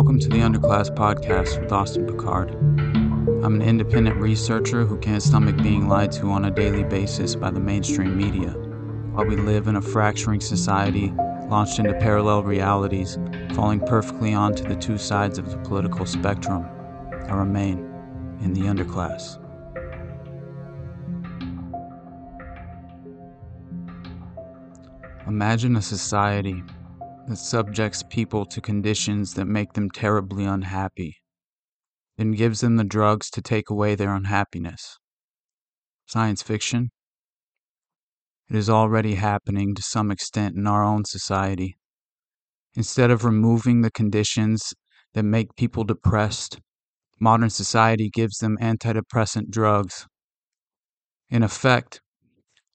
Welcome to the Underclass Podcast with Austin Picard. I'm an independent researcher who can't stomach being lied to on a daily basis by the mainstream media. While we live in a fracturing society launched into parallel realities, falling perfectly onto the two sides of the political spectrum, I remain in the underclass. Imagine a society that subjects people to conditions that make them terribly unhappy, then gives them the drugs to take away their unhappiness. Science fiction? It is already happening to some extent in our own society. Instead of removing the conditions that make people depressed, modern society gives them antidepressant drugs. In effect,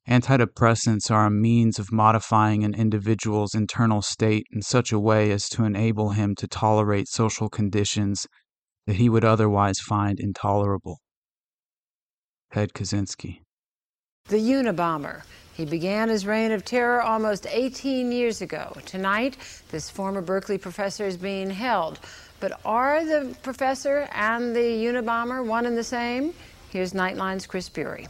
Antidepressants are a means of modifying an individual's internal state in such a way as to enable him to tolerate social conditions that he would otherwise find intolerable. Ted Kaczynski. The Unabomber. He began his reign of terror almost 18 years ago. Tonight, this former Berkeley professor is being held. But are the professor and the Unabomber one and the same? Here's Nightline's Chris Bury.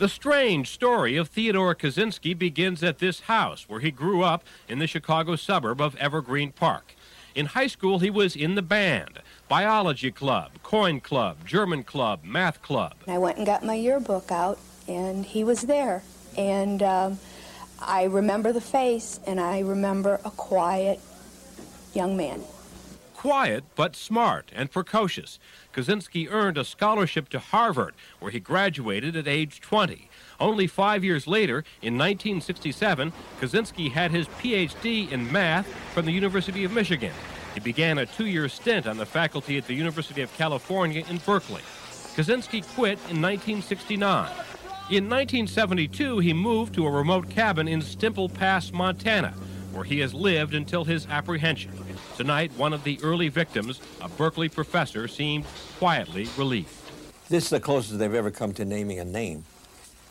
The strange story of Theodore Kaczynski begins at this house where he grew up in the Chicago suburb of Evergreen Park. In high school, he was in the band, biology club, coin club, German club, math club. I went and got my yearbook out, and he was there. And um, I remember the face, and I remember a quiet young man. Quiet, but smart and precocious. Kaczynski earned a scholarship to Harvard, where he graduated at age 20. Only five years later, in 1967, Kaczynski had his PhD in math from the University of Michigan. He began a two-year stint on the faculty at the University of California in Berkeley. Kaczynski quit in 1969. In 1972, he moved to a remote cabin in Stemple Pass, Montana, where he has lived until his apprehension. Tonight, one of the early victims, a Berkeley professor, seemed quietly relieved. This is the closest they've ever come to naming a name.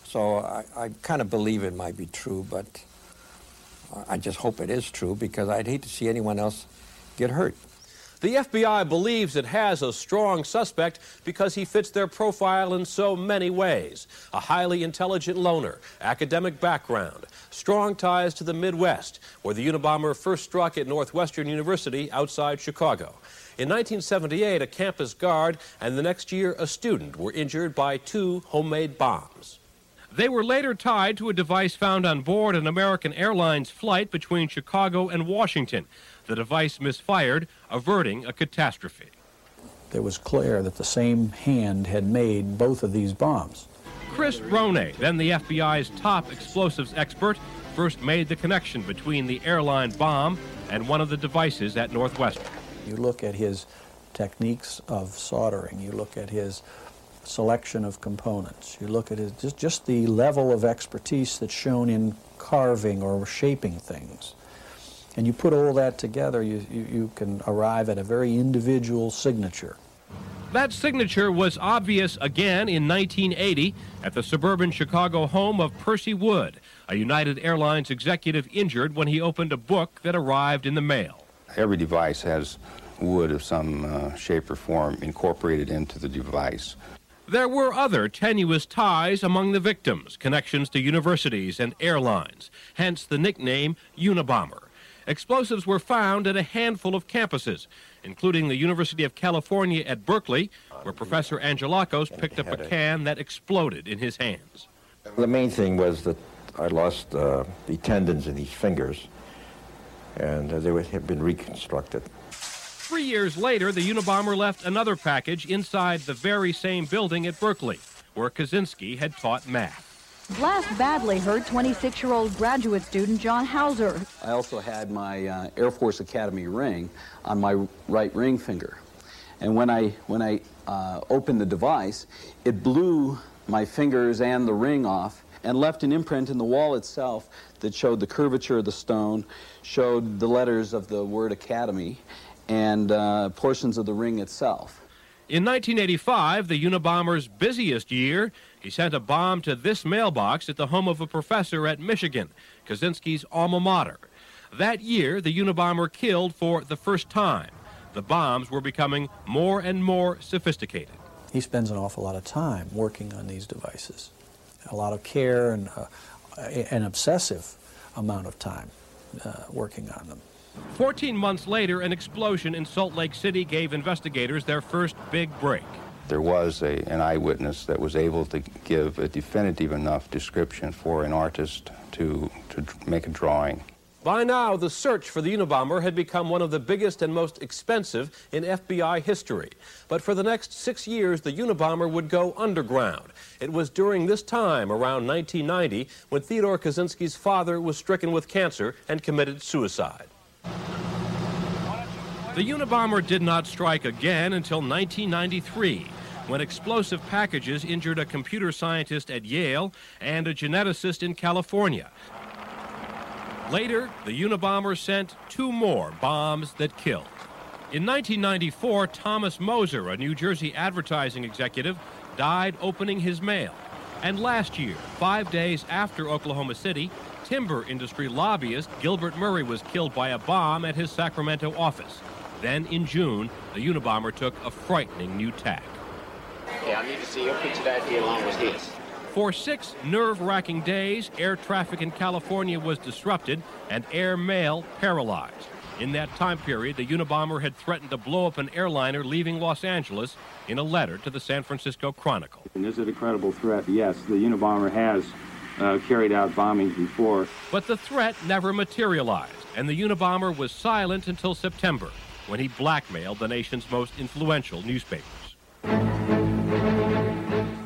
So I, I kind of believe it might be true, but I just hope it is true because I'd hate to see anyone else get hurt. The FBI believes it has a strong suspect because he fits their profile in so many ways. A highly intelligent loner, academic background, strong ties to the Midwest, where the Unabomber first struck at Northwestern University outside Chicago. In 1978, a campus guard and the next year a student were injured by two homemade bombs. They were later tied to a device found on board an American Airlines flight between Chicago and Washington. The device misfired, averting a catastrophe. It was clear that the same hand had made both of these bombs. Chris Ronay, then the FBI's top explosives expert, first made the connection between the airline bomb and one of the devices at Northwestern. You look at his techniques of soldering, you look at his selection of components, you look at his, just, just the level of expertise that's shown in carving or shaping things. And you put all that together, you, you, you can arrive at a very individual signature. That signature was obvious again in 1980 at the suburban Chicago home of Percy Wood, a United Airlines executive injured when he opened a book that arrived in the mail. Every device has wood of some uh, shape or form incorporated into the device. There were other tenuous ties among the victims, connections to universities and airlines, hence the nickname Unabomber. Explosives were found at a handful of campuses, including the University of California at Berkeley, where Professor Angelakos picked up a can that exploded in his hands. The main thing was that I lost uh, the tendons in these fingers, and uh, they would have been reconstructed. Three years later, the Unabomber left another package inside the very same building at Berkeley, where Kaczynski had taught math. Blast badly hurt 26-year-old graduate student John Hauser. I also had my uh, Air Force Academy ring on my right ring finger. And when I, when I uh, opened the device, it blew my fingers and the ring off and left an imprint in the wall itself that showed the curvature of the stone, showed the letters of the word Academy, and uh, portions of the ring itself. In 1985, the Unabomber's busiest year, he sent a bomb to this mailbox at the home of a professor at Michigan, Kaczynski's alma mater. That year, the Unabomber killed for the first time. The bombs were becoming more and more sophisticated. He spends an awful lot of time working on these devices, a lot of care and uh, an obsessive amount of time uh, working on them. 14 months later, an explosion in Salt Lake City gave investigators their first big break. There was a, an eyewitness that was able to give a definitive enough description for an artist to, to make a drawing. By now, the search for the Unabomber had become one of the biggest and most expensive in FBI history. But for the next six years, the Unabomber would go underground. It was during this time, around 1990, when Theodore Kaczynski's father was stricken with cancer and committed suicide. The Unabomber did not strike again until 1993 when explosive packages injured a computer scientist at Yale and a geneticist in California. Later, the Unabomber sent two more bombs that killed. In 1994, Thomas Mosser, a New Jersey advertising executive, died opening his mail. And last year, five days after Oklahoma City, timber industry lobbyist Gilbert Murray was killed by a bomb at his Sacramento office. Then in June, the Unabomber took a frightening new tack. Okay, I need to see your picture that ID along with his. For six nerve wracking days, air traffic in California was disrupted and air mail paralyzed. In that time period, the Unabomber had threatened to blow up an airliner leaving Los Angeles in a letter to the San Francisco Chronicle. And is it a credible threat? Yes, the Unabomber has uh, carried out bombings before. But the threat never materialized, and the Unabomber was silent until September, when he blackmailed the nation's most influential newspapers.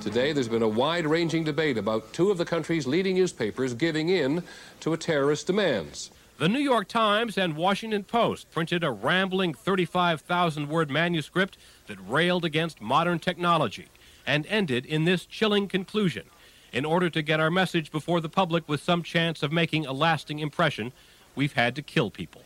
Today, there's been a wide ranging debate about two of the country's leading newspapers giving in to a terrorist's demands. The New York Times and Washington Post printed a rambling 35,000 word manuscript that railed against modern technology and ended in this chilling conclusion. In order to get our message before the public with some chance of making a lasting impression, we've had to kill people.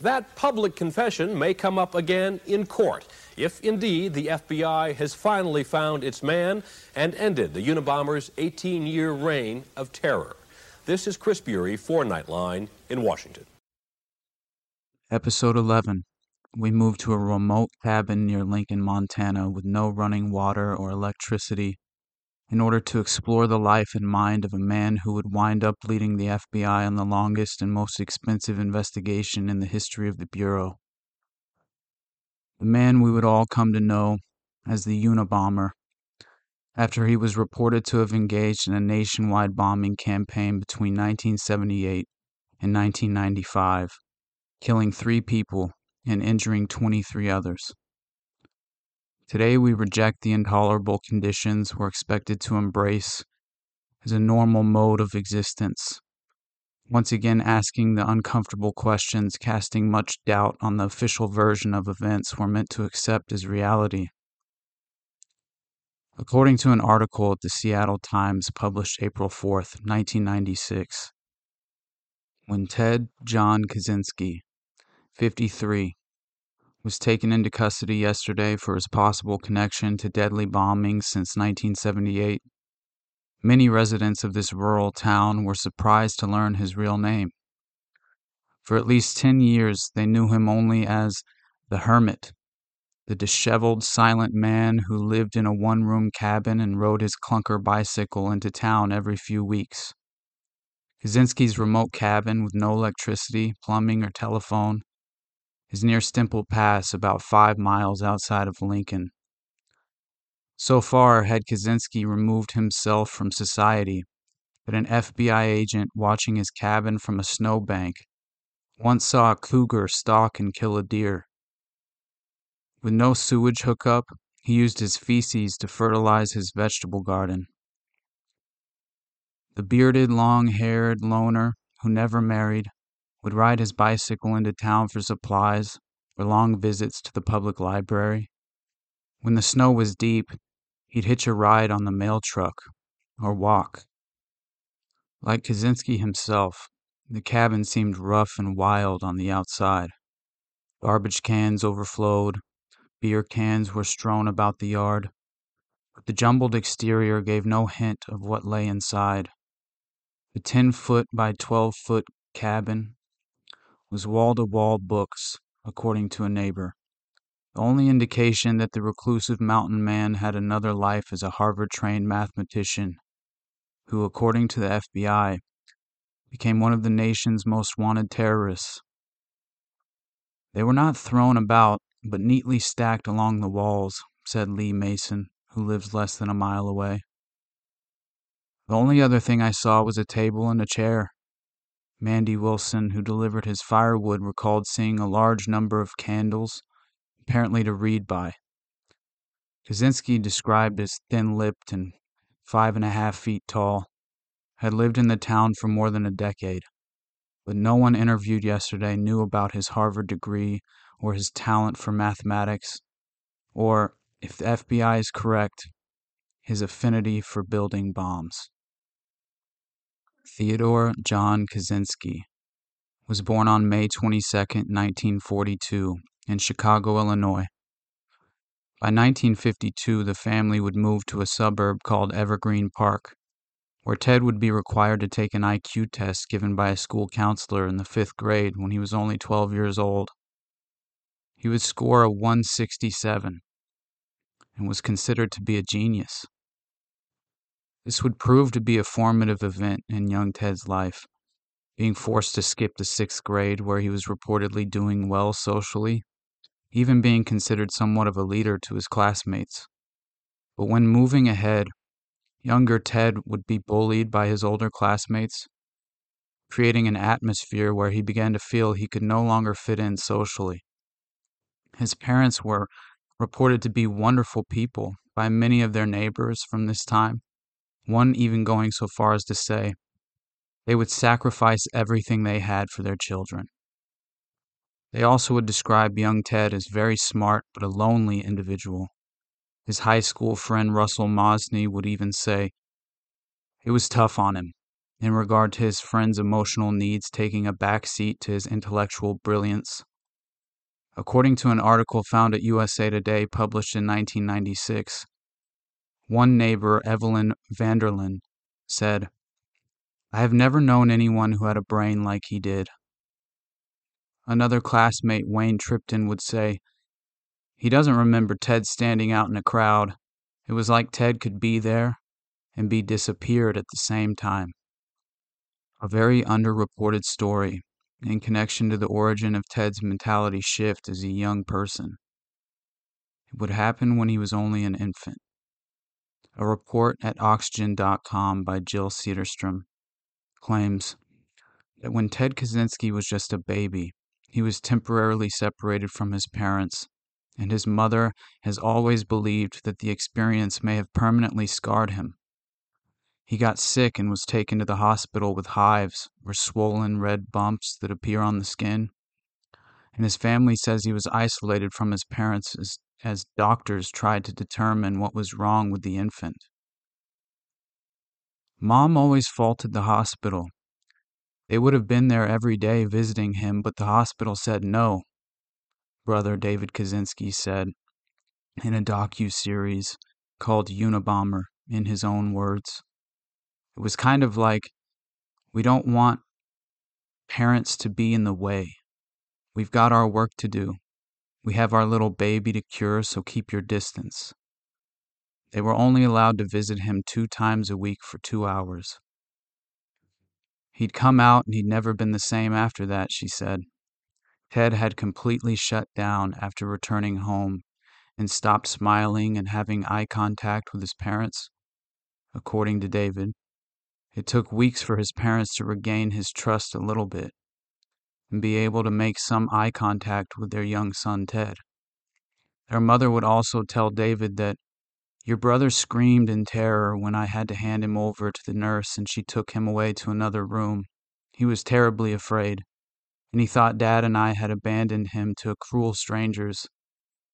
That public confession may come up again in court if indeed the FBI has finally found its man and ended the Unabomber's 18 year reign of terror. This is Chris Bury for Nightline in Washington. Episode 11. We moved to a remote cabin near Lincoln, Montana, with no running water or electricity, in order to explore the life and mind of a man who would wind up leading the FBI on the longest and most expensive investigation in the history of the Bureau. The man we would all come to know as the Unabomber, after he was reported to have engaged in a nationwide bombing campaign between 1978 and 1995, killing three people and injuring 23 others. Today, we reject the intolerable conditions we're expected to embrace as a normal mode of existence. Once again, asking the uncomfortable questions, casting much doubt on the official version of events we're meant to accept as reality. According to an article at the Seattle Times published April 4th, 1996, when Ted John Kaczynski, 53, was taken into custody yesterday for his possible connection to deadly bombings since 1978. Many residents of this rural town were surprised to learn his real name. For at least 10 years, they knew him only as the Hermit, the disheveled, silent man who lived in a one room cabin and rode his clunker bicycle into town every few weeks. Kaczynski's remote cabin with no electricity, plumbing, or telephone is near Stemple Pass, about five miles outside of Lincoln. So far had Kaczynski removed himself from society that an FBI agent watching his cabin from a snowbank once saw a cougar stalk and kill a deer. With no sewage hookup, he used his feces to fertilize his vegetable garden. The bearded, long haired loner who never married would ride his bicycle into town for supplies or long visits to the public library. When the snow was deep, he'd hitch a ride on the mail truck or walk. Like Kaczynski himself, the cabin seemed rough and wild on the outside. Garbage cans overflowed, beer cans were strewn about the yard, but the jumbled exterior gave no hint of what lay inside. The 10 foot by 12 foot cabin was wall to wall books, according to a neighbor. The only indication that the reclusive mountain man had another life as a Harvard trained mathematician who, according to the FBI, became one of the nation's most wanted terrorists. They were not thrown about, but neatly stacked along the walls, said Lee Mason, who lives less than a mile away. The only other thing I saw was a table and a chair. Mandy Wilson, who delivered his firewood, recalled seeing a large number of candles, apparently to read by. Kaczynski, described as thin lipped and five and a half feet tall, had lived in the town for more than a decade, but no one interviewed yesterday knew about his Harvard degree or his talent for mathematics, or, if the FBI is correct, his affinity for building bombs. Theodore John Kaczynski was born on May 22, 1942, in Chicago, Illinois. By 1952, the family would move to a suburb called Evergreen Park, where Ted would be required to take an IQ test given by a school counselor in the fifth grade when he was only 12 years old. He would score a 167 and was considered to be a genius. This would prove to be a formative event in young Ted's life, being forced to skip the sixth grade where he was reportedly doing well socially even being considered somewhat of a leader to his classmates. But when moving ahead, younger Ted would be bullied by his older classmates, creating an atmosphere where he began to feel he could no longer fit in socially. His parents were reported to be wonderful people by many of their neighbors from this time, one even going so far as to say they would sacrifice everything they had for their children. They also would describe young Ted as very smart but a lonely individual. His high school friend Russell Mosny would even say it was tough on him in regard to his friend's emotional needs taking a back seat to his intellectual brilliance. According to an article found at USA Today published in 1996, one neighbor, Evelyn Vanderlyn, said, I have never known anyone who had a brain like he did. Another classmate, Wayne Tripton, would say, He doesn't remember Ted standing out in a crowd. It was like Ted could be there and be disappeared at the same time. A very underreported story in connection to the origin of Ted's mentality shift as a young person. It would happen when he was only an infant. A report at Oxygen.com by Jill Sederstrom claims that when Ted Kaczynski was just a baby, he was temporarily separated from his parents, and his mother has always believed that the experience may have permanently scarred him. He got sick and was taken to the hospital with hives or swollen red bumps that appear on the skin. And his family says he was isolated from his parents as, as doctors tried to determine what was wrong with the infant. Mom always faulted the hospital they would have been there every day visiting him, but the hospital said no, brother David Kaczynski said in a docu-series called Unabomber in his own words. It was kind of like we don't want parents to be in the way. We've got our work to do. We have our little baby to cure, so keep your distance. They were only mm-hmm. allowed to visit him two times a week for two hours. He'd come out and he'd never been the same after that, she said. Ted had completely shut down after returning home and stopped smiling and having eye contact with his parents. According to David, it took weeks for his parents to regain his trust a little bit and be able to make some eye contact with their young son Ted. Their mother would also tell David that your brother screamed in terror when I had to hand him over to the nurse and she took him away to another room. He was terribly afraid, and he thought Dad and I had abandoned him to cruel strangers.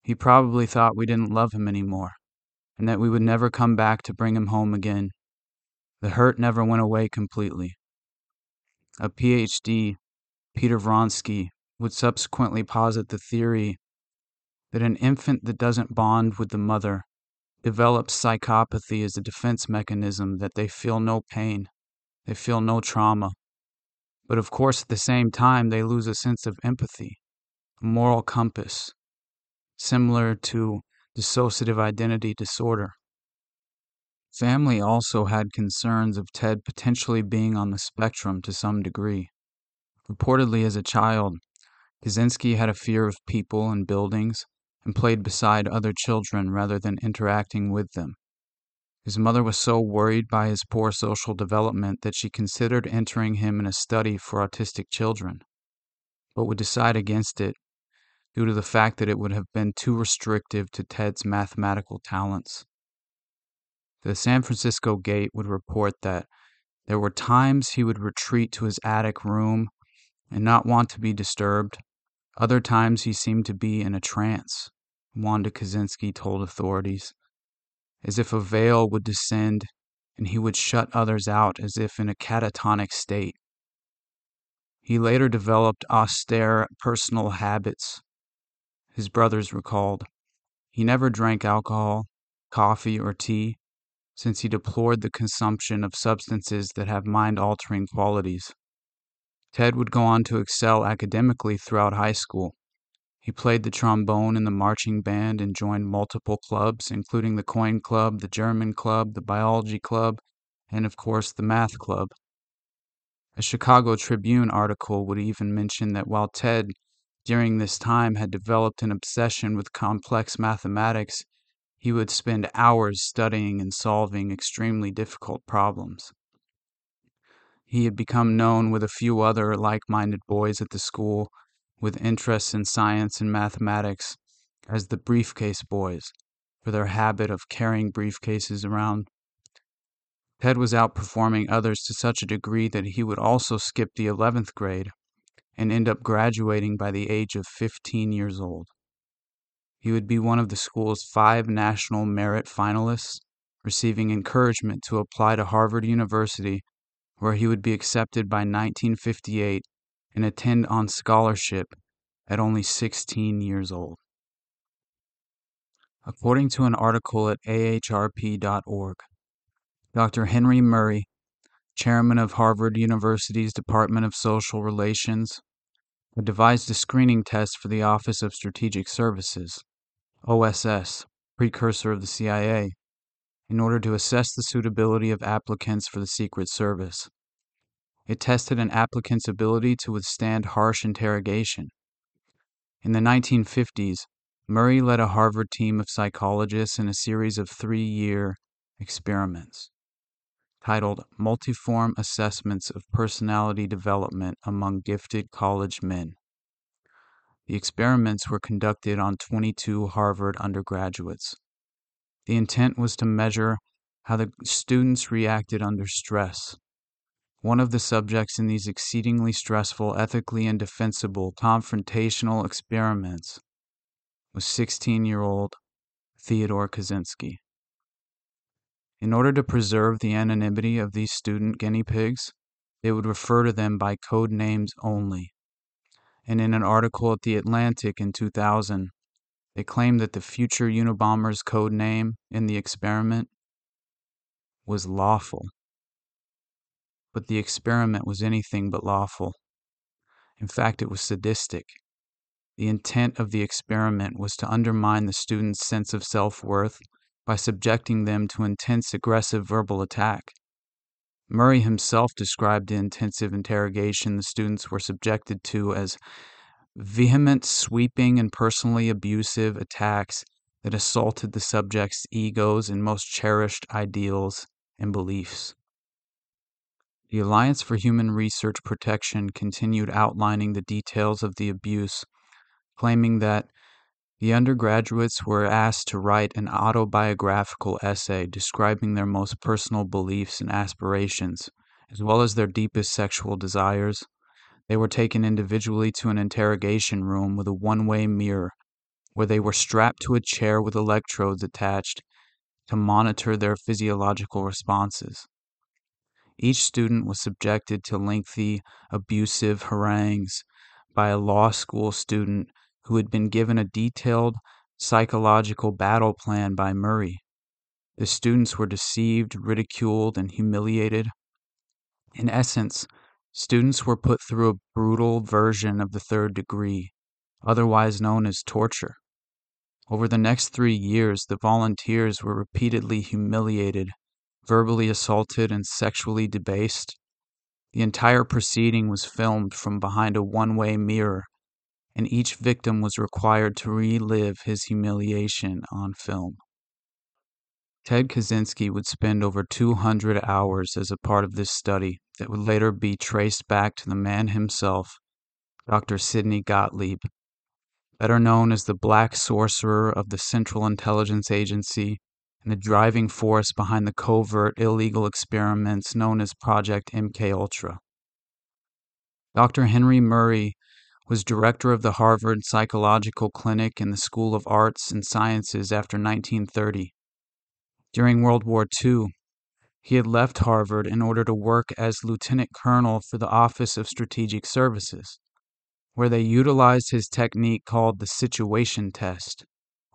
He probably thought we didn't love him anymore, and that we would never come back to bring him home again. The hurt never went away completely. A PhD, Peter Vronsky, would subsequently posit the theory that an infant that doesn't bond with the mother develops psychopathy as a defense mechanism that they feel no pain, they feel no trauma. But of course, at the same time, they lose a sense of empathy, a moral compass, similar to dissociative identity disorder. Family also had concerns of Ted potentially being on the spectrum to some degree. Reportedly, as a child, Kaczynski had a fear of people and buildings and played beside other children rather than interacting with them. His mother was so worried by his poor social development that she considered entering him in a study for autistic children, but would decide against it due to the fact that it would have been too restrictive to Ted's mathematical talents. The San Francisco Gate would report that there were times he would retreat to his attic room and not want to be disturbed. Other times he seemed to be in a trance, Wanda Kaczynski told authorities, as if a veil would descend and he would shut others out as if in a catatonic state. He later developed austere personal habits, his brothers recalled. He never drank alcohol, coffee, or tea, since he deplored the consumption of substances that have mind altering qualities. Ted would go on to excel academically throughout high school. He played the trombone in the marching band and joined multiple clubs, including the Coin Club, the German Club, the Biology Club, and of course the Math Club. A Chicago Tribune article would even mention that while Ted, during this time, had developed an obsession with complex mathematics, he would spend hours studying and solving extremely difficult problems. He had become known with a few other like minded boys at the school with interests in science and mathematics as the Briefcase Boys for their habit of carrying briefcases around. Ted was outperforming others to such a degree that he would also skip the 11th grade and end up graduating by the age of 15 years old. He would be one of the school's five national merit finalists, receiving encouragement to apply to Harvard University, where he would be accepted by 1958 and attend on scholarship at only 16 years old. According to an article at ahrp.org, Dr. Henry Murray, chairman of Harvard University's Department of Social Relations, had devised a screening test for the Office of Strategic Services. OSS, precursor of the CIA, in order to assess the suitability of applicants for the Secret Service. It tested an applicant's ability to withstand harsh interrogation. In the 1950s, Murray led a Harvard team of psychologists in a series of three year experiments titled Multiform Assessments of Personality Development Among Gifted College Men. The experiments were conducted on 22 Harvard undergraduates. The intent was to measure how the students reacted under stress. One of the subjects in these exceedingly stressful, ethically indefensible, confrontational experiments was 16 year old Theodore Kaczynski. In order to preserve the anonymity of these student guinea pigs, they would refer to them by code names only and in an article at The Atlantic in 2000, they claimed that the future Unabomber's code name in the experiment was lawful. But the experiment was anything but lawful. In fact, it was sadistic. The intent of the experiment was to undermine the students' sense of self worth by subjecting them to intense aggressive verbal attack. Murray himself described the intensive interrogation the students were subjected to as vehement, sweeping, and personally abusive attacks that assaulted the subjects' egos and most cherished ideals and beliefs. The Alliance for Human Research Protection continued outlining the details of the abuse, claiming that the undergraduates were asked to write an autobiographical essay describing their most personal beliefs and aspirations, as well as their deepest sexual desires. They were taken individually to an interrogation room with a one way mirror, where they were strapped to a chair with electrodes attached to monitor their physiological responses. Each student was subjected to lengthy, abusive harangues by a law school student who had been given a detailed psychological battle plan by Murray. The students were deceived, ridiculed, and humiliated. In essence, Students were put through a brutal version of the third degree, otherwise known as torture. Over the next three years, the volunteers were repeatedly humiliated, verbally assaulted, and sexually debased. The entire proceeding was filmed from behind a one way mirror, and each victim was required to relive his humiliation on film. Ted Kaczynski would spend over 200 hours as a part of this study that would later be traced back to the man himself, Dr. Sidney Gottlieb, better known as the Black Sorcerer of the Central Intelligence Agency and the driving force behind the covert illegal experiments known as Project MKUltra. Dr. Henry Murray was director of the Harvard Psychological Clinic and the School of Arts and Sciences after 1930. During World War II, he had left Harvard in order to work as lieutenant colonel for the Office of Strategic Services, where they utilized his technique called the situation test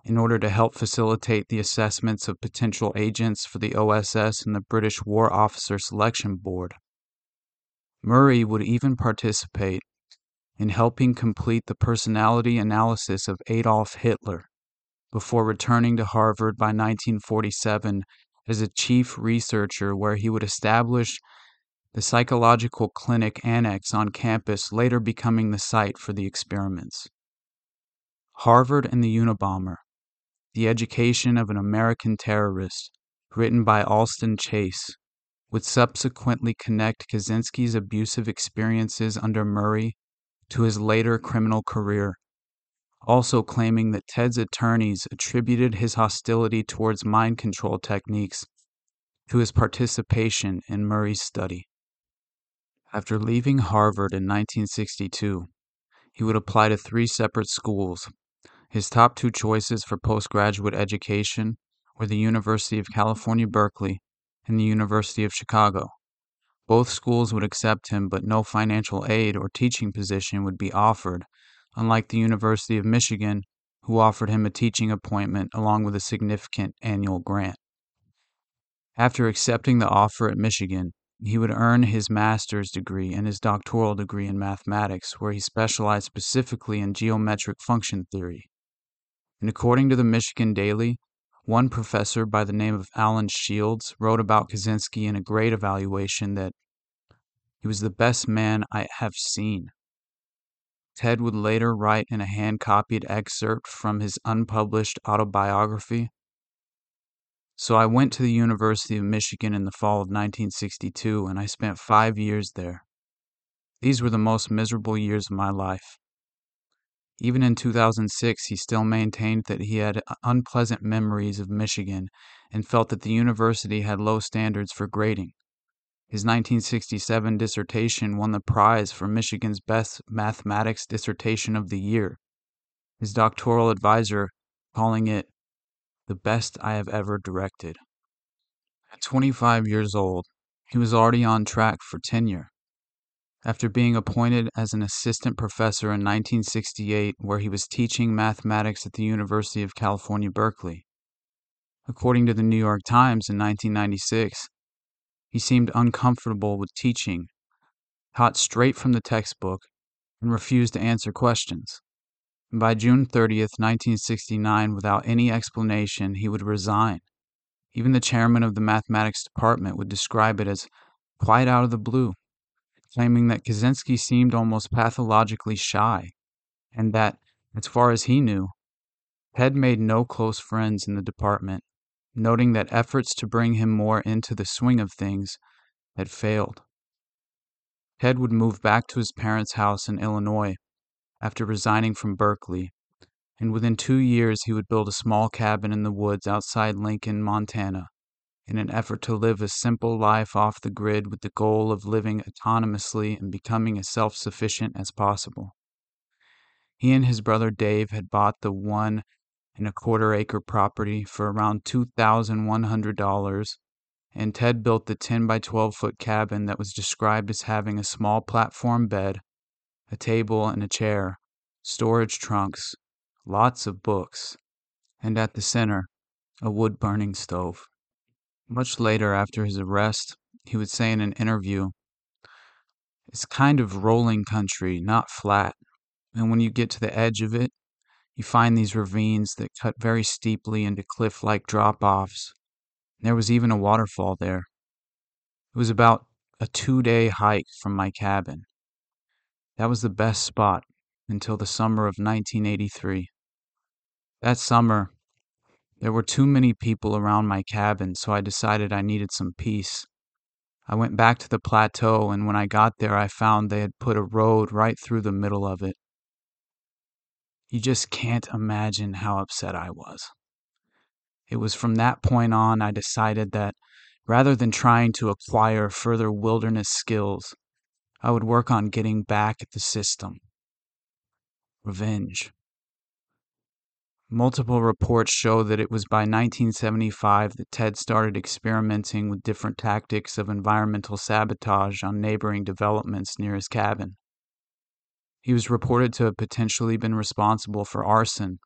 in order to help facilitate the assessments of potential agents for the OSS and the British War Officer Selection Board. Murray would even participate in helping complete the personality analysis of Adolf Hitler before returning to Harvard by 1947 as a chief researcher, where he would establish the psychological clinic annex on campus, later becoming the site for the experiments. Harvard and the Unabomber The Education of an American Terrorist, written by Alston Chase, would subsequently connect Kaczynski's abusive experiences under Murray to his later criminal career, also claiming that Ted's attorneys attributed his hostility towards mind control techniques to his participation in Murray's study. After leaving Harvard in 1962, he would apply to three separate schools. His top two choices for postgraduate education were the University of California, Berkeley and the University of Chicago. Both schools would accept him, but no financial aid or teaching position would be offered, unlike the University of Michigan, who offered him a teaching appointment along with a significant annual grant. After accepting the offer at Michigan, he would earn his master's degree and his doctoral degree in mathematics, where he specialized specifically in geometric function theory. And according to the Michigan Daily, one professor by the name of Allen Shields wrote about Kaczynski in a great evaluation that he was the best man I have seen. Ted would later write in a hand copied excerpt from his unpublished autobiography. So I went to the University of Michigan in the fall of 1962 and I spent five years there. These were the most miserable years of my life. Even in 2006, he still maintained that he had uh, unpleasant memories of Michigan and felt that the university had low standards for grading. His 1967 dissertation won the prize for Michigan's best mathematics dissertation of the year, his doctoral advisor calling it the best I have ever directed. At 25 years old, he was already on track for tenure after being appointed as an assistant professor in 1968, where he was teaching mathematics at the University of California, Berkeley. According to the New York Times in 1996, he seemed uncomfortable with teaching, taught straight from the textbook, and refused to answer questions. And by June 30th, 1969, without any explanation, he would resign. Even the chairman of the mathematics department would describe it as quite out of the blue claiming that Kaczynski seemed almost pathologically shy, and that, as far as he knew, Ted made no close friends in the department, noting that efforts to bring him more into the swing of things had failed. Ted would move back to his parents' house in Illinois after resigning from Berkeley, and within two years he would build a small cabin in the woods outside Lincoln, Montana, in an effort to live a simple life off the grid with the goal of living autonomously and becoming as self sufficient as possible. He and his brother Dave had bought the one and a quarter acre property for around $2,100, and Ted built the 10 by 12 foot cabin that was described as having a small platform bed, a table and a chair, storage trunks, lots of books, and at the center, a wood burning stove. Much later after his arrest, he would say in an interview, It's kind of rolling country, not flat. And when you get to the edge of it, you find these ravines that cut very steeply into cliff like drop offs. There was even a waterfall there. It was about a two day hike from my cabin. That was the best spot until the summer of 1983. That summer, there were too many people around my cabin, so I decided I needed some peace. I went back to the plateau, and when I got there, I found they had put a road right through the middle of it. You just can't imagine how upset I was. It was from that point on I decided that rather than trying to acquire further wilderness skills, I would work on getting back at the system. Revenge. Multiple reports show that it was by 1975 that Ted started experimenting with different tactics of environmental sabotage on neighboring developments near his cabin. He was reported to have potentially been responsible for arson,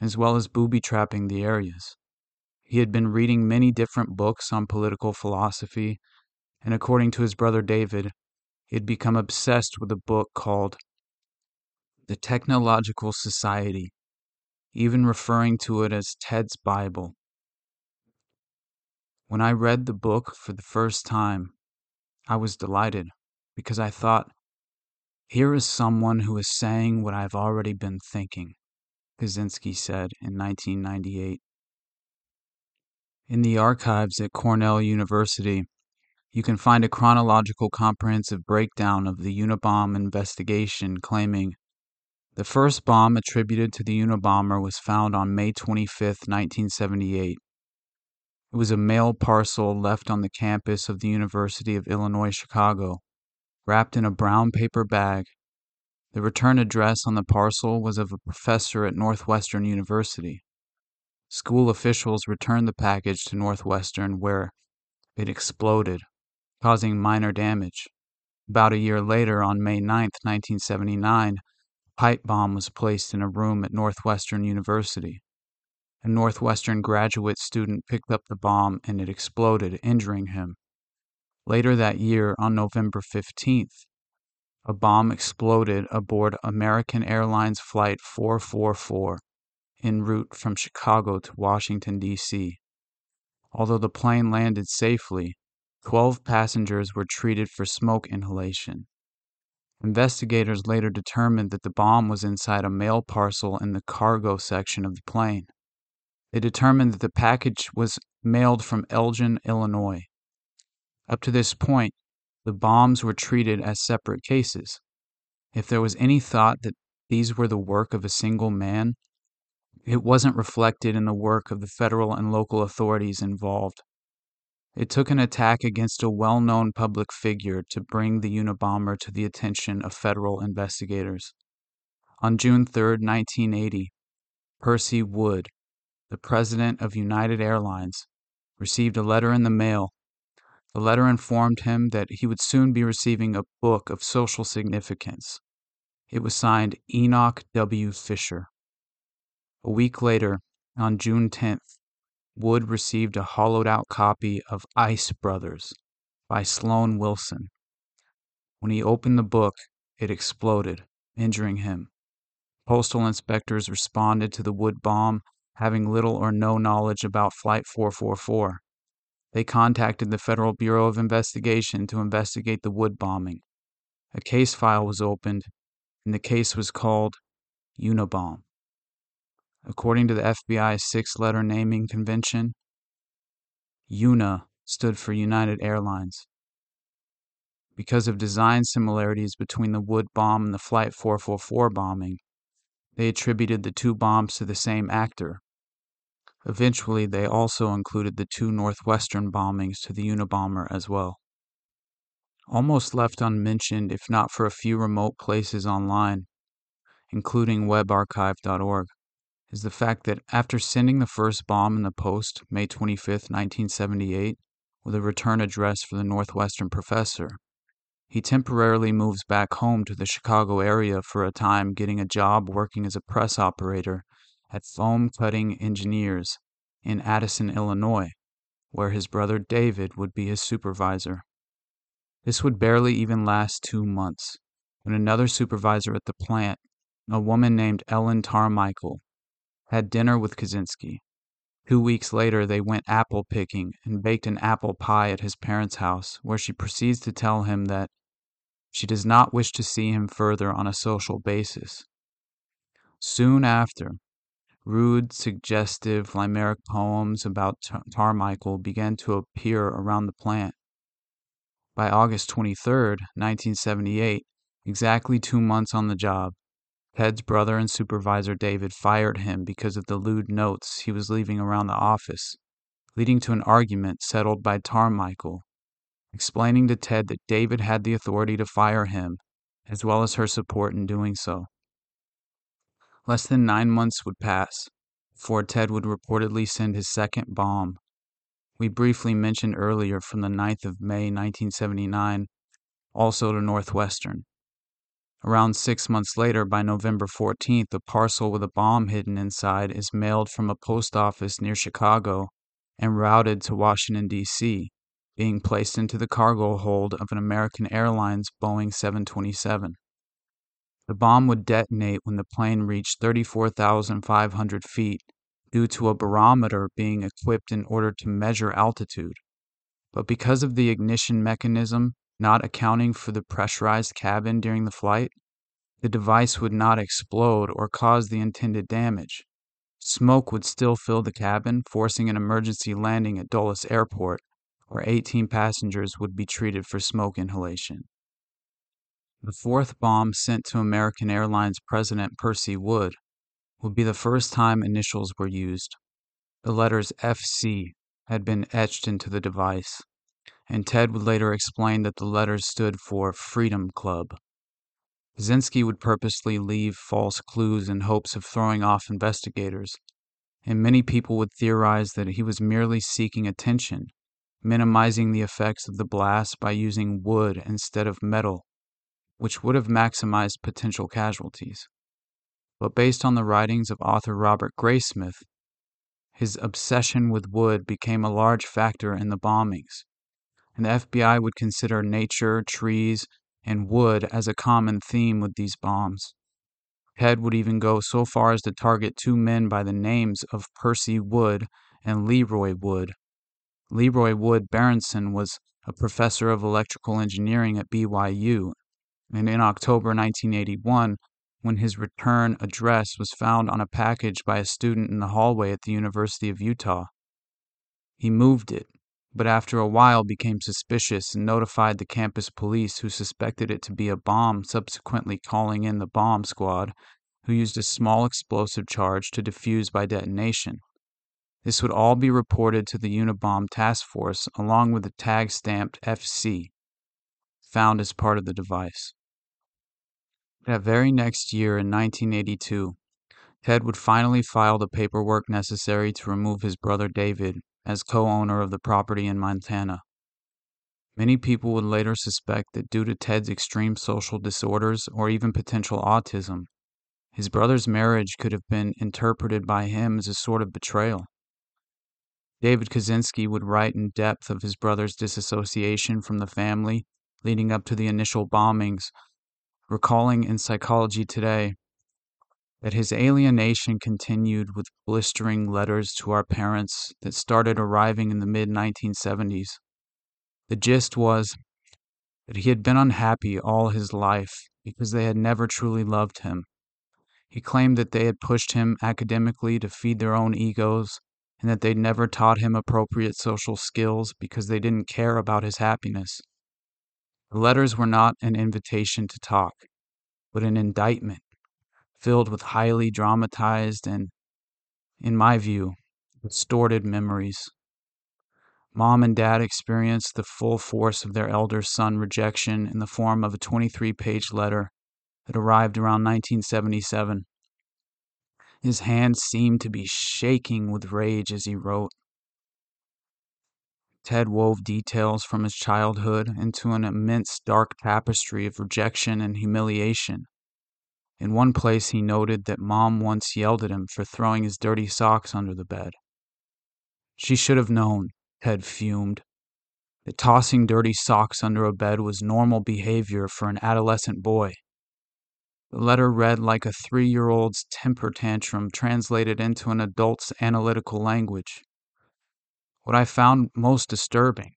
as well as booby trapping the areas. He had been reading many different books on political philosophy, and according to his brother David, he had become obsessed with a book called The Technological Society even referring to it as Ted's Bible. When I read the book for the first time, I was delighted because I thought, here is someone who is saying what I've already been thinking, Kaczynski said in 1998. In the archives at Cornell University, you can find a chronological comprehensive breakdown of the Unabomb investigation claiming the first bomb attributed to the Unabomber was found on May 25, 1978. It was a mail parcel left on the campus of the University of Illinois Chicago, wrapped in a brown paper bag. The return address on the parcel was of a professor at Northwestern University. School officials returned the package to Northwestern, where it exploded, causing minor damage. About a year later, on May 9, 1979, a pipe bomb was placed in a room at Northwestern University. A Northwestern graduate student picked up the bomb and it exploded, injuring him. Later that year, on November 15th, a bomb exploded aboard American Airlines Flight 444 en route from Chicago to Washington, D.C. Although the plane landed safely, 12 passengers were treated for smoke inhalation. Investigators later determined that the bomb was inside a mail parcel in the cargo section of the plane. They determined that the package was mailed from Elgin, Illinois. Up to this point, the bombs were treated as separate cases. If there was any thought that these were the work of a single man, it wasn't reflected in the work of the federal and local authorities involved. It took an attack against a well known public figure to bring the Unabomber to the attention of federal investigators. On June 3, 1980, Percy Wood, the president of United Airlines, received a letter in the mail. The letter informed him that he would soon be receiving a book of social significance. It was signed Enoch W. Fisher. A week later, on June 10th, Wood received a hollowed out copy of Ice Brothers by Sloan Wilson. When he opened the book, it exploded, injuring him. Postal inspectors responded to the Wood bomb having little or no knowledge about Flight 444. They contacted the Federal Bureau of Investigation to investigate the Wood bombing. A case file was opened, and the case was called Unabomb. According to the FBI's six letter naming convention, UNA stood for United Airlines. Because of design similarities between the Wood bomb and the Flight 444 bombing, they attributed the two bombs to the same actor. Eventually, they also included the two Northwestern bombings to the Unabomber as well. Almost left unmentioned, if not for a few remote places online, including webarchive.org, is the fact that after sending the first bomb in the post, May 25, 1978, with a return address for the Northwestern professor, he temporarily moves back home to the Chicago area for a time, getting a job working as a press operator at Foam Cutting Engineers in Addison, Illinois, where his brother David would be his supervisor. This would barely even last two months when another supervisor at the plant, a woman named Ellen Tarmichael, had dinner with Kaczynski. Two weeks later, they went apple picking and baked an apple pie at his parents' house, where she proceeds to tell him that she does not wish to see him further on a social basis. Soon after, rude, suggestive, limerick poems about Tar- Tarmichael began to appear around the plant. By August 23, 1978, exactly two months on the job, Ted's brother and supervisor David fired him because of the lewd notes he was leaving around the office, leading to an argument settled by Tarmichael, explaining to Ted that David had the authority to fire him, as well as her support in doing so. Less than nine months would pass before Ted would reportedly send his second bomb. We briefly mentioned earlier from the 9th of May 1979, also to Northwestern. Around six months later, by November 14th, a parcel with a bomb hidden inside is mailed from a post office near Chicago and routed to Washington, D.C., being placed into the cargo hold of an American Airlines Boeing 727. The bomb would detonate when the plane reached 34,500 feet due to a barometer being equipped in order to measure altitude. But because of the ignition mechanism not accounting for the pressurized cabin during the flight, the device would not explode or cause the intended damage. Smoke would still fill the cabin, forcing an emergency landing at Dulles Airport, where 18 passengers would be treated for smoke inhalation. The fourth bomb sent to American Airlines President Percy Wood would be the first time initials were used. The letters FC had been etched into the device and Ted would later explain that the letters stood for Freedom Club. Kaczynski would purposely leave false clues in hopes of throwing off investigators, and many people would theorize that he was merely seeking attention, minimizing the effects of the blast by using wood instead of metal, which would have maximized potential casualties. But based on the writings of author Robert Graysmith, his obsession with wood became a large factor in the bombings and the FBI would consider nature, trees, and wood as a common theme with these bombs. Ted would even go so far as to target two men by the names of Percy Wood and Leroy Wood. Leroy Wood Bearnson was a professor of electrical engineering at BYU, and in October 1981, when his return address was found on a package by a student in the hallway at the University of Utah, he moved it but after a while became suspicious and notified the campus police who suspected it to be a bomb, subsequently calling in the bomb squad, who used a small explosive charge to defuse by detonation. This would all be reported to the Unabomb task force along with the tag stamped FC, found as part of the device. That very next year in 1982, Ted would finally file the paperwork necessary to remove his brother David as co owner of the property in Montana. Many people would later suspect that due to Ted's extreme social disorders or even potential autism, his brother's marriage could have been interpreted by him as a sort of betrayal. David Kaczynski would write in depth of his brother's disassociation from the family leading up to the initial bombings, recalling in Psychology Today that his alienation continued with blistering letters to our parents that started arriving in the mid 1970s. The gist was that he had been unhappy all his life because they had never truly loved him. He claimed that they had pushed him academically to feed their own egos and that they'd never taught him appropriate social skills because they didn't care about his happiness. The letters were not an invitation to talk, but an indictment filled with highly dramatized and, in my view, distorted memories. Mom and dad experienced the full force of their elder son rejection in the form of a 23 page letter that arrived around 1977. His hand seemed to be shaking with rage as he wrote. Ted wove details from his childhood into an immense dark tapestry of rejection and humiliation in one place, he noted that Mom once yelled at him for throwing his dirty socks under the bed. She should have known, Ted fumed. that tossing dirty socks under a bed was normal behavior for an adolescent boy. The letter read like a three year old's temper tantrum translated into an adult's analytical language. What I found most disturbing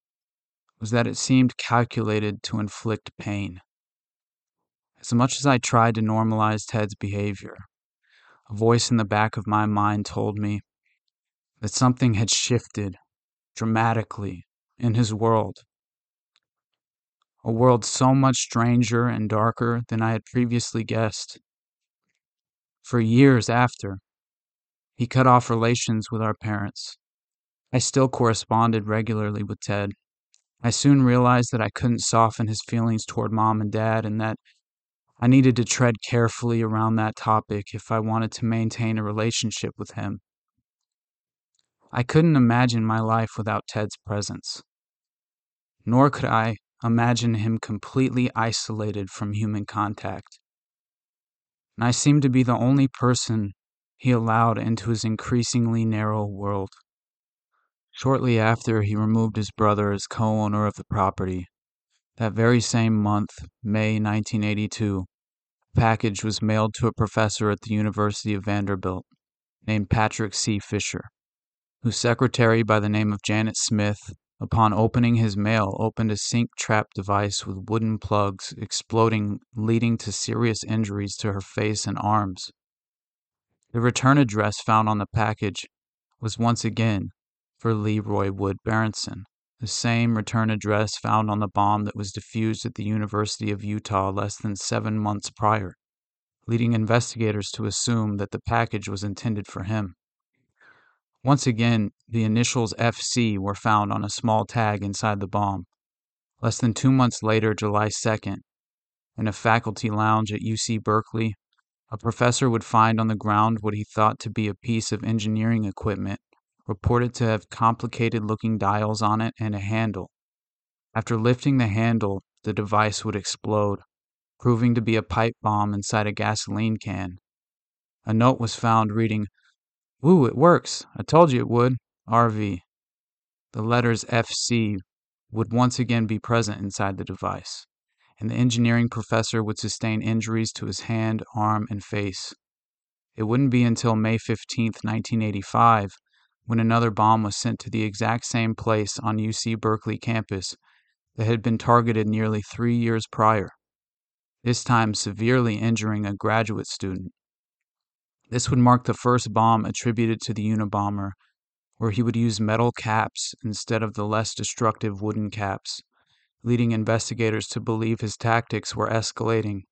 was that it seemed calculated to inflict pain. As much as I tried to normalize Ted's behavior, a voice in the back of my mind told me that something had shifted dramatically in his world. A world so much stranger and darker than I had previously guessed. For years after, he cut off relations with our parents. I still corresponded regularly with Ted. I soon realized that I couldn't soften his feelings toward mom and dad and that I needed to tread carefully around that topic if I wanted to maintain a relationship with him. I couldn't imagine my life without Ted's presence. Nor could I imagine him completely isolated from human contact. And I seemed to be the only person he allowed into his increasingly narrow world. Shortly after he removed his brother as co owner of the property, that very same month, May 1982, a package was mailed to a professor at the University of Vanderbilt named Patrick C. Fisher, whose secretary by the name of Janet Smith, upon opening his mail, opened a sink trap device with wooden plugs exploding, leading to serious injuries to her face and arms. The return address found on the package was once again for Leroy Wood Bearnson, the same return address found on the bomb that was defused at the University of Utah less than seven months prior, leading investigators to assume that the package was intended for him. Once again, the initials FC were found on a small tag inside the bomb. Less than two months later, July 2nd, in a faculty lounge at UC Berkeley, a professor would find on the ground what he thought to be a piece of engineering equipment reported to have complicated looking dials on it and a handle. After lifting the handle, the device would explode, proving to be a pipe bomb inside a gasoline can. A note was found reading, Woo, it works. I told you it would. RV. The letters FC would once again be present inside the device, and the engineering professor would sustain injuries to his hand, arm, and face. It wouldn't be until May 15, 1985, when another bomb was sent to the exact same place on UC Berkeley campus that had been targeted nearly three years prior, this time severely injuring a graduate student. This would mark the first bomb attributed to the Unabomber, where he would use metal caps instead of the less destructive wooden caps, leading investigators to believe his tactics were escalating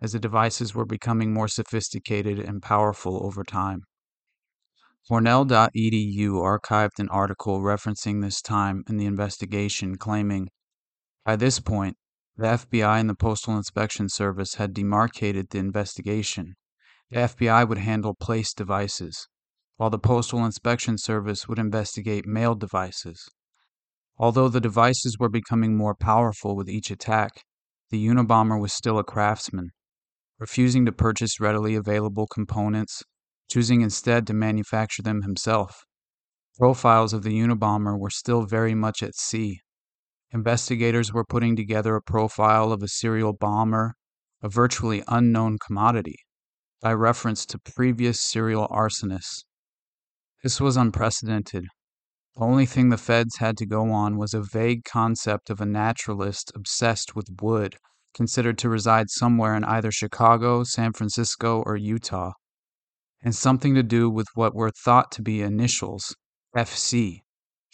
as the devices were becoming more sophisticated and powerful over time. Cornell.edu archived an article referencing this time in the investigation, claiming, By this point, the FBI and the Postal Inspection Service had demarcated the investigation. The FBI would handle place devices, while the Postal Inspection Service would investigate mail devices. Although the devices were becoming more powerful with each attack, the Unabomber was still a craftsman, refusing to purchase readily available components choosing instead to manufacture them himself. Profiles of the Unabomber were still very much at sea. Investigators were putting together a profile of a serial bomber, a virtually unknown commodity, by reference to previous serial arsonists. This was unprecedented. The only thing the feds had to go on was a vague concept of a naturalist obsessed with wood, considered to reside somewhere in either Chicago, San Francisco, or Utah and something to do with what were thought to be initials, FC,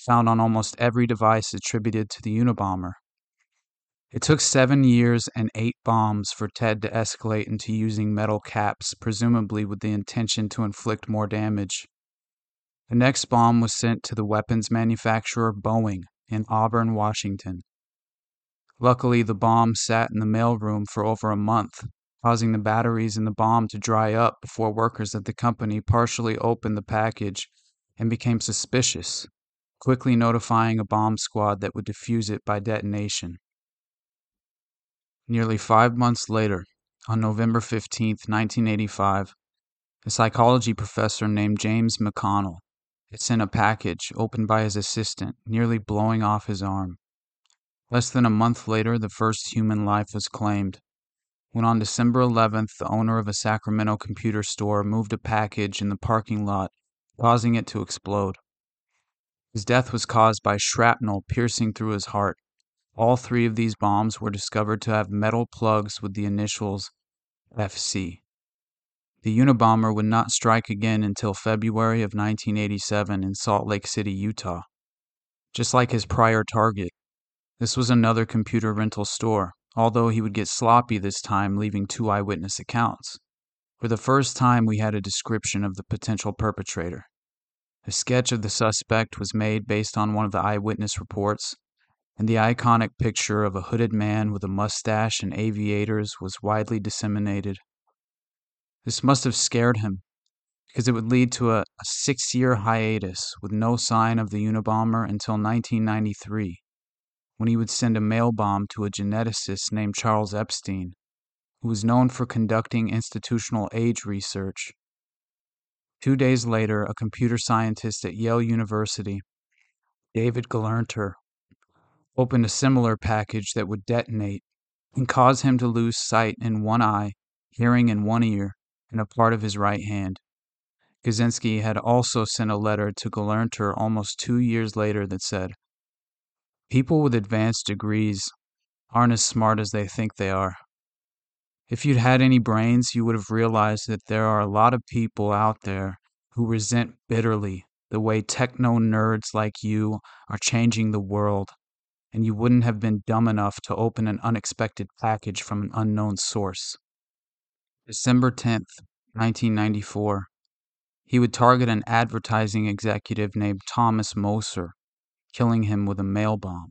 found on almost every device attributed to the Unabomber. It took seven years and eight bombs for Ted to escalate into using metal caps, presumably with the intention to inflict more damage. The next bomb was sent to the weapons manufacturer Boeing in Auburn, Washington. Luckily, the bomb sat in the mailroom for over a month causing the batteries in the bomb to dry up before workers at the company partially opened the package and became suspicious, quickly notifying a bomb squad that would defuse it by detonation. Nearly five months later, on November 15, 1985, a psychology professor named James McConnell had sent a package opened by his assistant, nearly blowing off his arm. Less than a month later, the first human life was claimed. When on December 11th, the owner of a Sacramento computer store moved a package in the parking lot, causing it to explode. His death was caused by shrapnel piercing through his heart. All three of these bombs were discovered to have metal plugs with the initials FC. The Unabomber would not strike again until February of 1987 in Salt Lake City, Utah. Just like his prior target, this was another computer rental store, although he would get sloppy this time, leaving two eyewitness accounts. For the first time, we had a description of the potential perpetrator. A sketch of the suspect was made based on one of the eyewitness reports, and the iconic picture of a hooded man with a mustache and aviators was widely disseminated. This must have scared him, because it would lead to a, a six year hiatus with no sign of the Unabomber until 1993 when he would send a mail bomb to a geneticist named Charles Epstein, who was known for conducting institutional age research. Two days later, a computer scientist at Yale University, David Gelernter, opened a similar package that would detonate and cause him to lose sight in one eye, hearing in one ear, and a part of his right hand. Kaczynski had also sent a letter to Gelernter almost two years later that said, People with advanced degrees aren't as smart as they think they are. If you'd had any brains, you would have realized that there are a lot of people out there who resent bitterly the way techno nerds like you are changing the world, and you wouldn't have been dumb enough to open an unexpected package from an unknown source. December 10th, 1994. He would target an advertising executive named Thomas Mosser killing him with a mail bomb,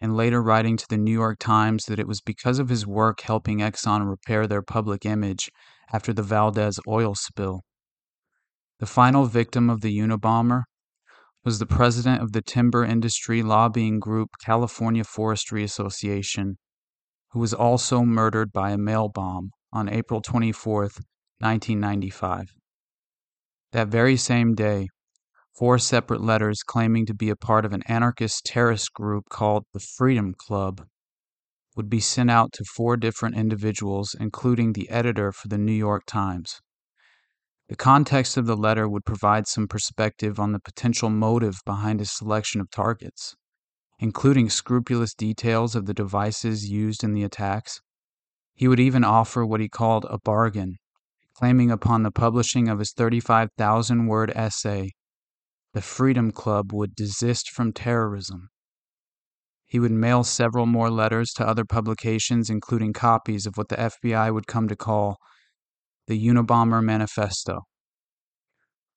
and later writing to the New York Times that it was because of his work helping Exxon repair their public image after the Valdez oil spill. The final victim of the Unabomber was the president of the timber industry lobbying group California Forestry Association, who was also murdered by a mail bomb on April 24, 1995. That very same day, four separate letters claiming to be a part of an anarchist terrorist group called the Freedom Club would be sent out to four different individuals, including the editor for the New York Times. The context of the letter would provide some perspective on the potential motive behind his selection of targets, including scrupulous details of the devices used in the attacks. He would even offer what he called a bargain, claiming upon the publishing of his 35,000 word essay the Freedom Club would desist from terrorism. He would mail several more letters to other publications, including copies of what the FBI would come to call the Unabomber Manifesto.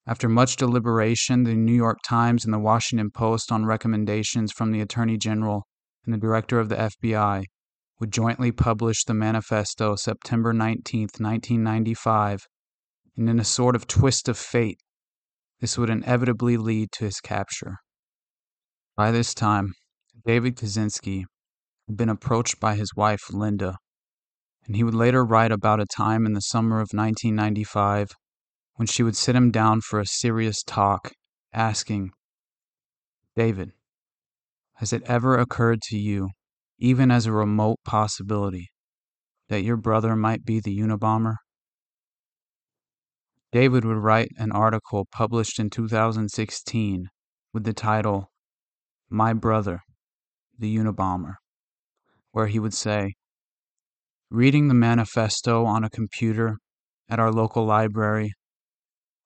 After much deliberation, the New York Times and the Washington Post, on recommendations from the Attorney General and the Director of the FBI, would jointly publish the manifesto September 19, 1995, and in a sort of twist of fate, this would inevitably lead to his capture. By this time, David Kaczynski had been approached by his wife, Linda, and he would later write about a time in the summer of 1995 when she would sit him down for a serious talk, asking, David, has it ever occurred to you, even as a remote possibility, that your brother might be the Unabomber? David would write an article published in 2016 with the title My Brother, the Unabomber, where he would say, Reading the manifesto on a computer at our local library,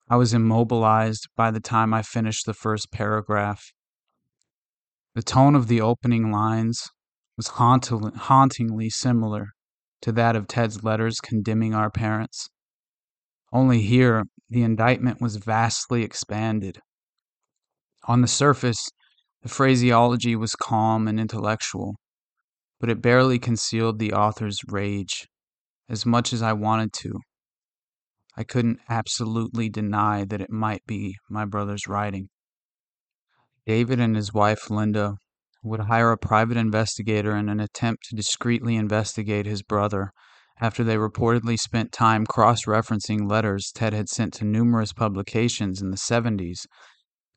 I was immobilized by the time I finished the first paragraph. The tone of the opening lines was hauntingly similar to that of Ted's letters condemning our parents. Only here, the indictment was vastly expanded. On the surface, the phraseology was calm and intellectual, but it barely concealed the author's rage, as much as I wanted to. I couldn't absolutely deny that it might be my brother's writing. David and his wife Linda would hire a private investigator in an attempt to discreetly investigate his brother after they reportedly spent time cross referencing letters Ted had sent to numerous publications in the 70s,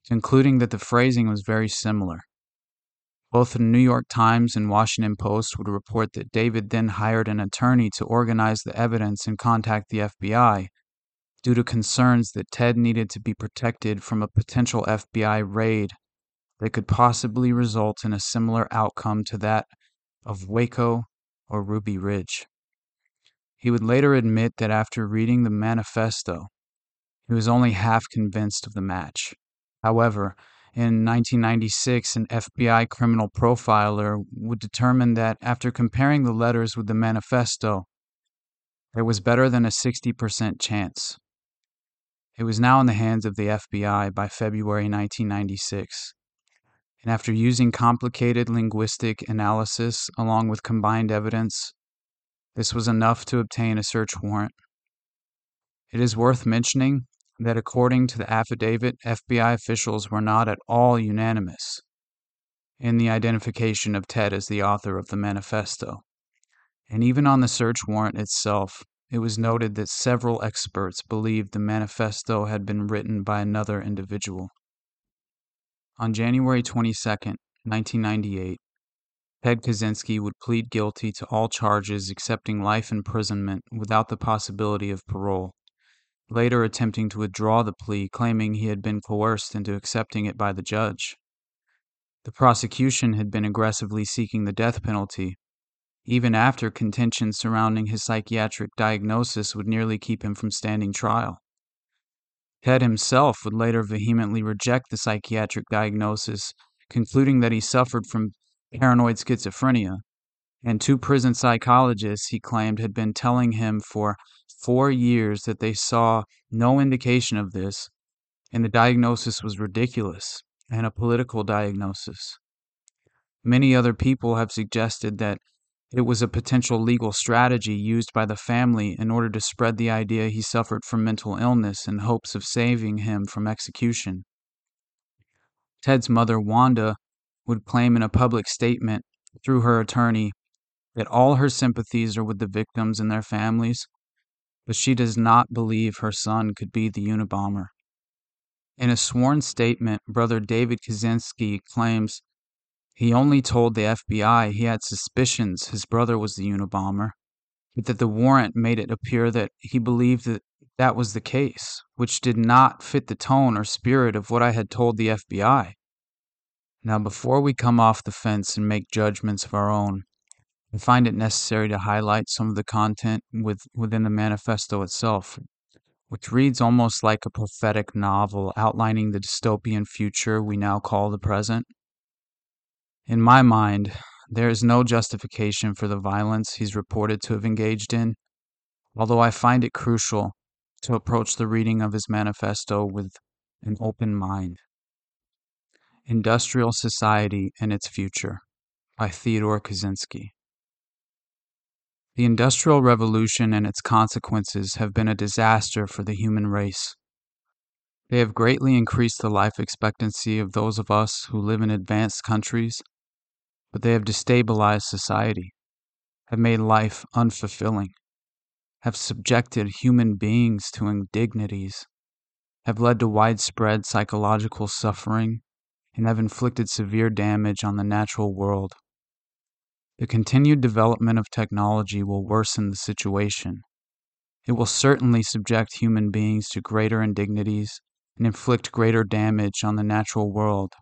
concluding that the phrasing was very similar. Both the New York Times and Washington Post would report that David then hired an attorney to organize the evidence and contact the FBI due to concerns that Ted needed to be protected from a potential FBI raid that could possibly result in a similar outcome to that of Waco or Ruby Ridge. He would later admit that after reading the manifesto, he was only half convinced of the match. However, in 1996, an FBI criminal profiler would determine that after comparing the letters with the manifesto, there was better than a 60% chance. It was now in the hands of the FBI by February 1996. And after using complicated linguistic analysis along with combined evidence, this was enough to obtain a search warrant. It is worth mentioning that according to the affidavit, FBI officials were not at all unanimous in the identification of Ted as the author of the manifesto. And even on the search warrant itself, it was noted that several experts believed the manifesto had been written by another individual. On January 22, 1998, Ted Kaczynski would plead guilty to all charges accepting life imprisonment without the possibility of parole later attempting to withdraw the plea, claiming he had been coerced into accepting it by the judge. The prosecution had been aggressively seeking the death penalty, even after contention surrounding his psychiatric diagnosis would nearly keep him from standing trial. Ted himself would later vehemently reject the psychiatric diagnosis, concluding that he suffered from paranoid schizophrenia, and two prison psychologists he claimed had been telling him for four years that they saw no indication of this, and the diagnosis was ridiculous and a political diagnosis. Many other people have suggested that it was a potential legal strategy used by the family in order to spread the idea he suffered from mental illness in hopes of saving him from execution. Ted's mother, Wanda, would claim in a public statement through her attorney that all her sympathies are with the victims and their families, but she does not believe her son could be the Unabomber. In a sworn statement, Brother David Kaczynski claims he only told the FBI he had suspicions his brother was the Unabomber, but that the warrant made it appear that he believed that that was the case, which did not fit the tone or spirit of what I had told the FBI. Now, before we come off the fence and make judgments of our own, I find it necessary to highlight some of the content with, within the manifesto itself, which reads almost like a prophetic novel outlining the dystopian future we now call the present. In my mind, there is no justification for the violence he's reported to have engaged in, although I find it crucial to approach the reading of his manifesto with an open mind. Industrial Society and Its Future by Theodore Kaczynski. The Industrial Revolution and its consequences have been a disaster for the human race. They have greatly increased the life expectancy of those of us who live in advanced countries, but they have destabilized society, have made life unfulfilling, have subjected human beings to indignities, have led to widespread psychological suffering, and have inflicted severe damage on the natural world. The continued development of technology will worsen the situation. It will certainly subject human beings to greater indignities and inflict greater damage on the natural world.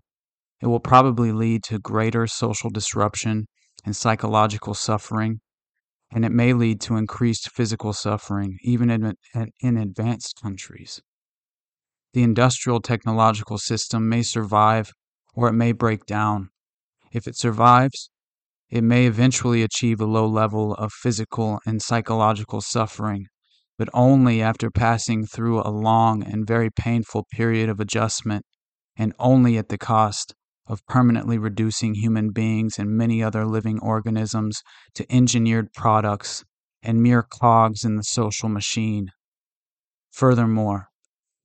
It will probably lead to greater social disruption and psychological suffering, and it may lead to increased physical suffering, even in, in advanced countries. The industrial technological system may survive or it may break down. If it survives, it may eventually achieve a low level of physical and psychological suffering, but only after passing through a long and very painful period of adjustment, and only at the cost of permanently reducing human beings and many other living organisms to engineered products and mere cogs in the social machine. Furthermore,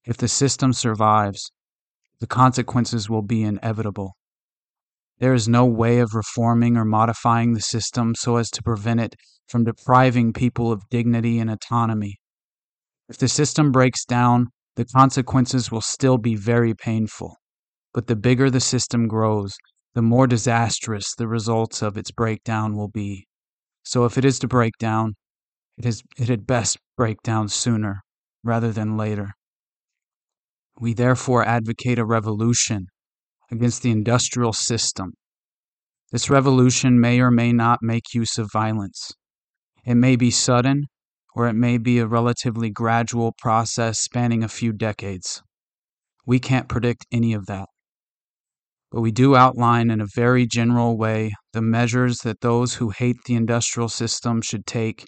if the system survives, the consequences will be inevitable. There is no way of reforming or modifying the system so as to prevent it from depriving people of dignity and autonomy. If the system breaks down, the consequences will still be very painful. But the bigger the system grows, the more disastrous the results of its breakdown will be. So if it is to break down, it, is, it had best break down sooner rather than later. We therefore advocate a revolution against the industrial system. This revolution may or may not make use of violence. It may be sudden, or it may be a relatively gradual process spanning a few decades. We can't predict any of that. But we do outline in a very general way the measures that those who hate the industrial system should take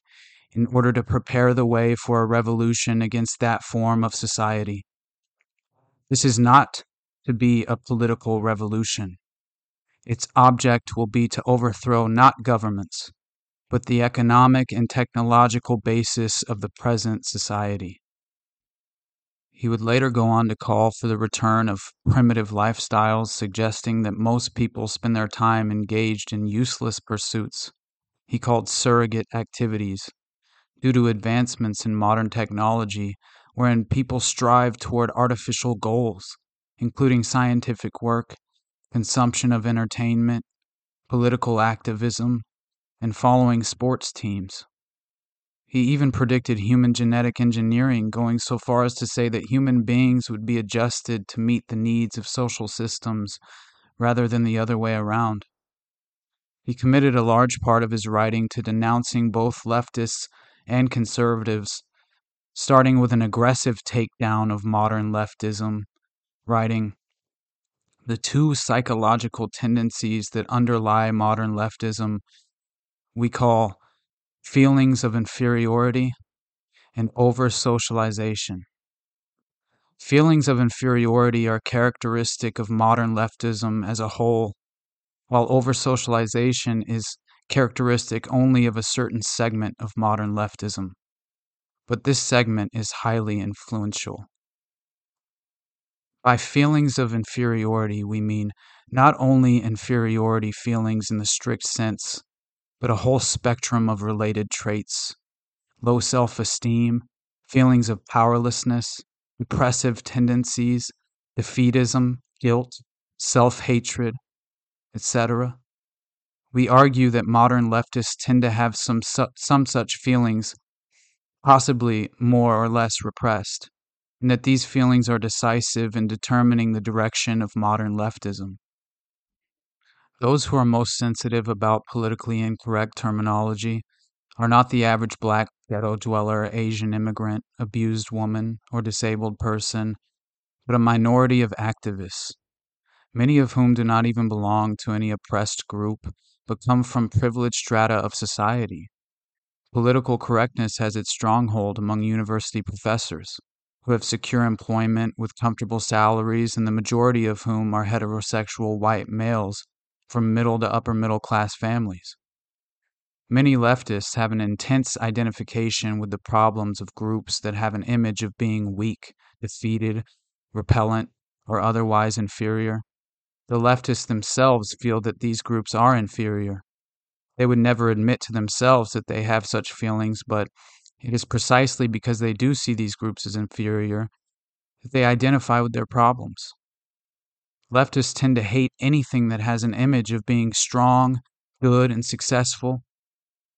in order to prepare the way for a revolution against that form of society. This is not to be a political revolution. Its object will be to overthrow not governments, but the economic and technological basis of the present society. He would later go on to call for the return of primitive lifestyles, suggesting that most people spend their time engaged in useless pursuits he called surrogate activities due to advancements in modern technology wherein people strive toward artificial goals, including scientific work, consumption of entertainment, political activism, and following sports teams. He even predicted human genetic engineering, going so far as to say that human beings would be adjusted to meet the needs of social systems rather than the other way around. He committed a large part of his writing to denouncing both leftists and conservatives, starting with an aggressive takedown of modern leftism, writing, The two psychological tendencies that underlie modern leftism we call feelings of inferiority and over socialization. Feelings of inferiority are characteristic of modern leftism as a whole, while over socialization is characteristic only of a certain segment of modern leftism. But this segment is highly influential. By feelings of inferiority, we mean not only inferiority feelings in the strict sense, but a whole spectrum of related traits low self esteem, feelings of powerlessness, depressive tendencies, defeatism, guilt, self hatred, etc. We argue that modern leftists tend to have some, su- some such feelings, possibly more or less repressed, and that these feelings are decisive in determining the direction of modern leftism. Those who are most sensitive about politically incorrect terminology are not the average black ghetto dweller, Asian immigrant, abused woman, or disabled person, but a minority of activists, many of whom do not even belong to any oppressed group but come from privileged strata of society. Political correctness has its stronghold among university professors, who have secure employment with comfortable salaries, and the majority of whom are heterosexual white males from middle to upper middle class families. Many leftists have an intense identification with the problems of groups that have an image of being weak, defeated, repellent, or otherwise inferior. The leftists themselves feel that these groups are inferior. They would never admit to themselves that they have such feelings, but it is precisely because they do see these groups as inferior that they identify with their problems. Leftists tend to hate anything that has an image of being strong, good, and successful.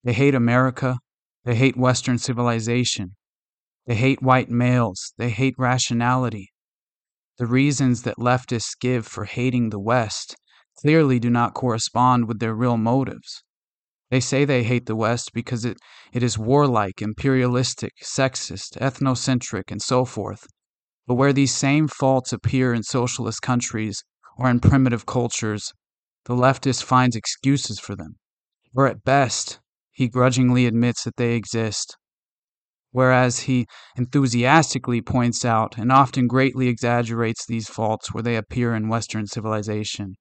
They hate America. They hate Western civilization. They hate white males. They hate rationality. The reasons that leftists give for hating the West clearly do not correspond with their real motives. They say they hate the West because it, it is warlike, imperialistic, sexist, ethnocentric, and so forth. But where these same faults appear in socialist countries or in primitive cultures, the leftist finds excuses for them, or at best, he grudgingly admits that they exist whereas he enthusiastically points out and often greatly exaggerates these faults where they appear in Western civilization.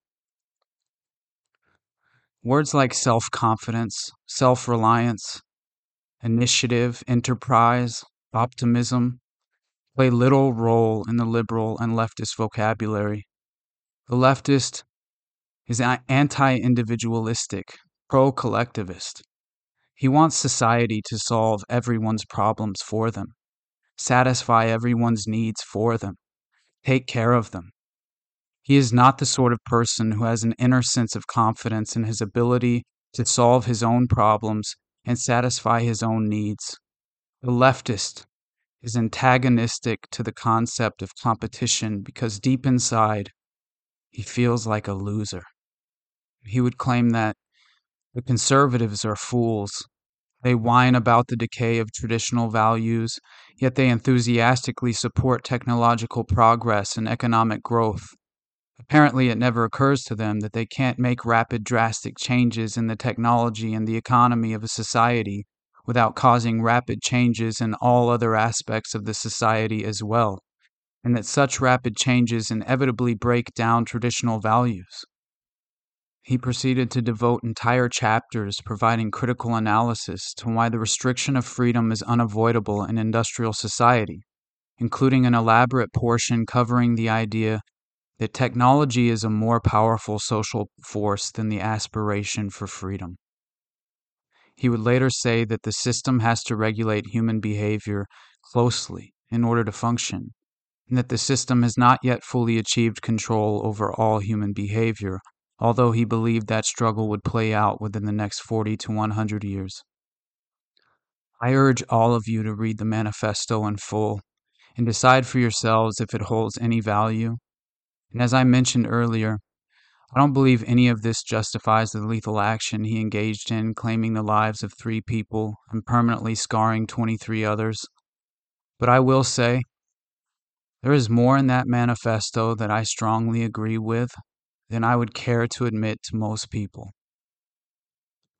Words like self confidence, self reliance, initiative, enterprise, optimism play little role in the liberal and leftist vocabulary. The leftist is anti individualistic, pro collectivist. He wants society to solve everyone's problems for them, satisfy everyone's needs for them, take care of them. He is not the sort of person who has an inner sense of confidence in his ability to solve his own problems and satisfy his own needs. The leftist is antagonistic to the concept of competition because deep inside, he feels like a loser. He would claim that the conservatives are fools. They whine about the decay of traditional values, yet they enthusiastically support technological progress and economic growth. Apparently, it never occurs to them that they can't make rapid, drastic changes in the technology and the economy of a society without causing rapid changes in all other aspects of the society as well, and that such rapid changes inevitably break down traditional values. He proceeded to devote entire chapters providing critical analysis to why the restriction of freedom is unavoidable in industrial society, including an elaborate portion covering the idea that technology is a more powerful social force than the aspiration for freedom. He would later say that the system has to regulate human behavior closely in order to function, and that the system has not yet fully achieved control over all human behavior, although he believed that struggle would play out within the next 40 to 100 years. I urge all of you to read the manifesto in full and decide for yourselves if it holds any value and as I mentioned earlier, I don't believe any of this justifies the lethal action he engaged in, claiming the lives of three people and permanently scarring 23 others. But I will say, there is more in that manifesto that I strongly agree with than I would care to admit to most people.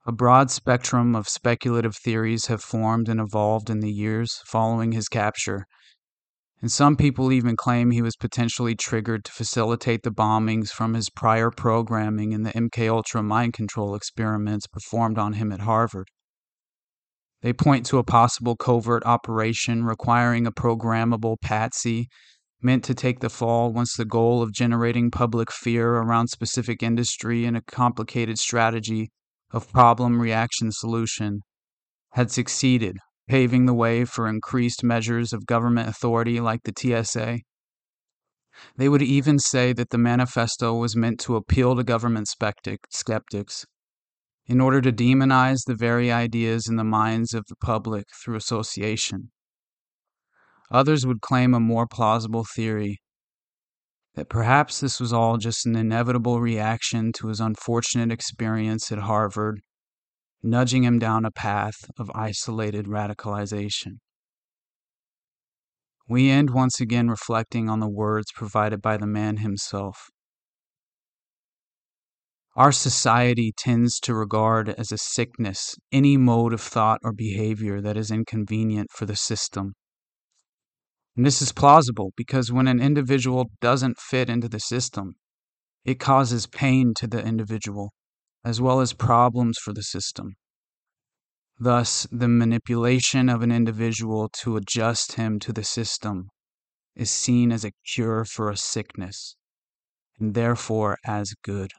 A broad spectrum of speculative theories have formed and evolved in the years following his capture, and some people even claim he was potentially triggered to facilitate the bombings from his prior programming in the MK Ultra mind control experiments performed on him at Harvard. They point to a possible covert operation requiring a programmable patsy meant to take the fall once the goal of generating public fear around specific industry and a complicated strategy of problem reaction solution had succeeded paving the way for increased measures of government authority like the TSA. They would even say that the manifesto was meant to appeal to government skeptics in order to demonize the very ideas in the minds of the public through association. Others would claim a more plausible theory that perhaps this was all just an inevitable reaction to his unfortunate experience at Harvard nudging him down a path of isolated radicalization. We end once again reflecting on the words provided by the man himself. Our society tends to regard as a sickness any mode of thought or behavior that is inconvenient for the system. And this is plausible because when an individual doesn't fit into the system, it causes pain to the individual as well as problems for the system. Thus, the manipulation of an individual to adjust him to the system is seen as a cure for a sickness, and therefore as good.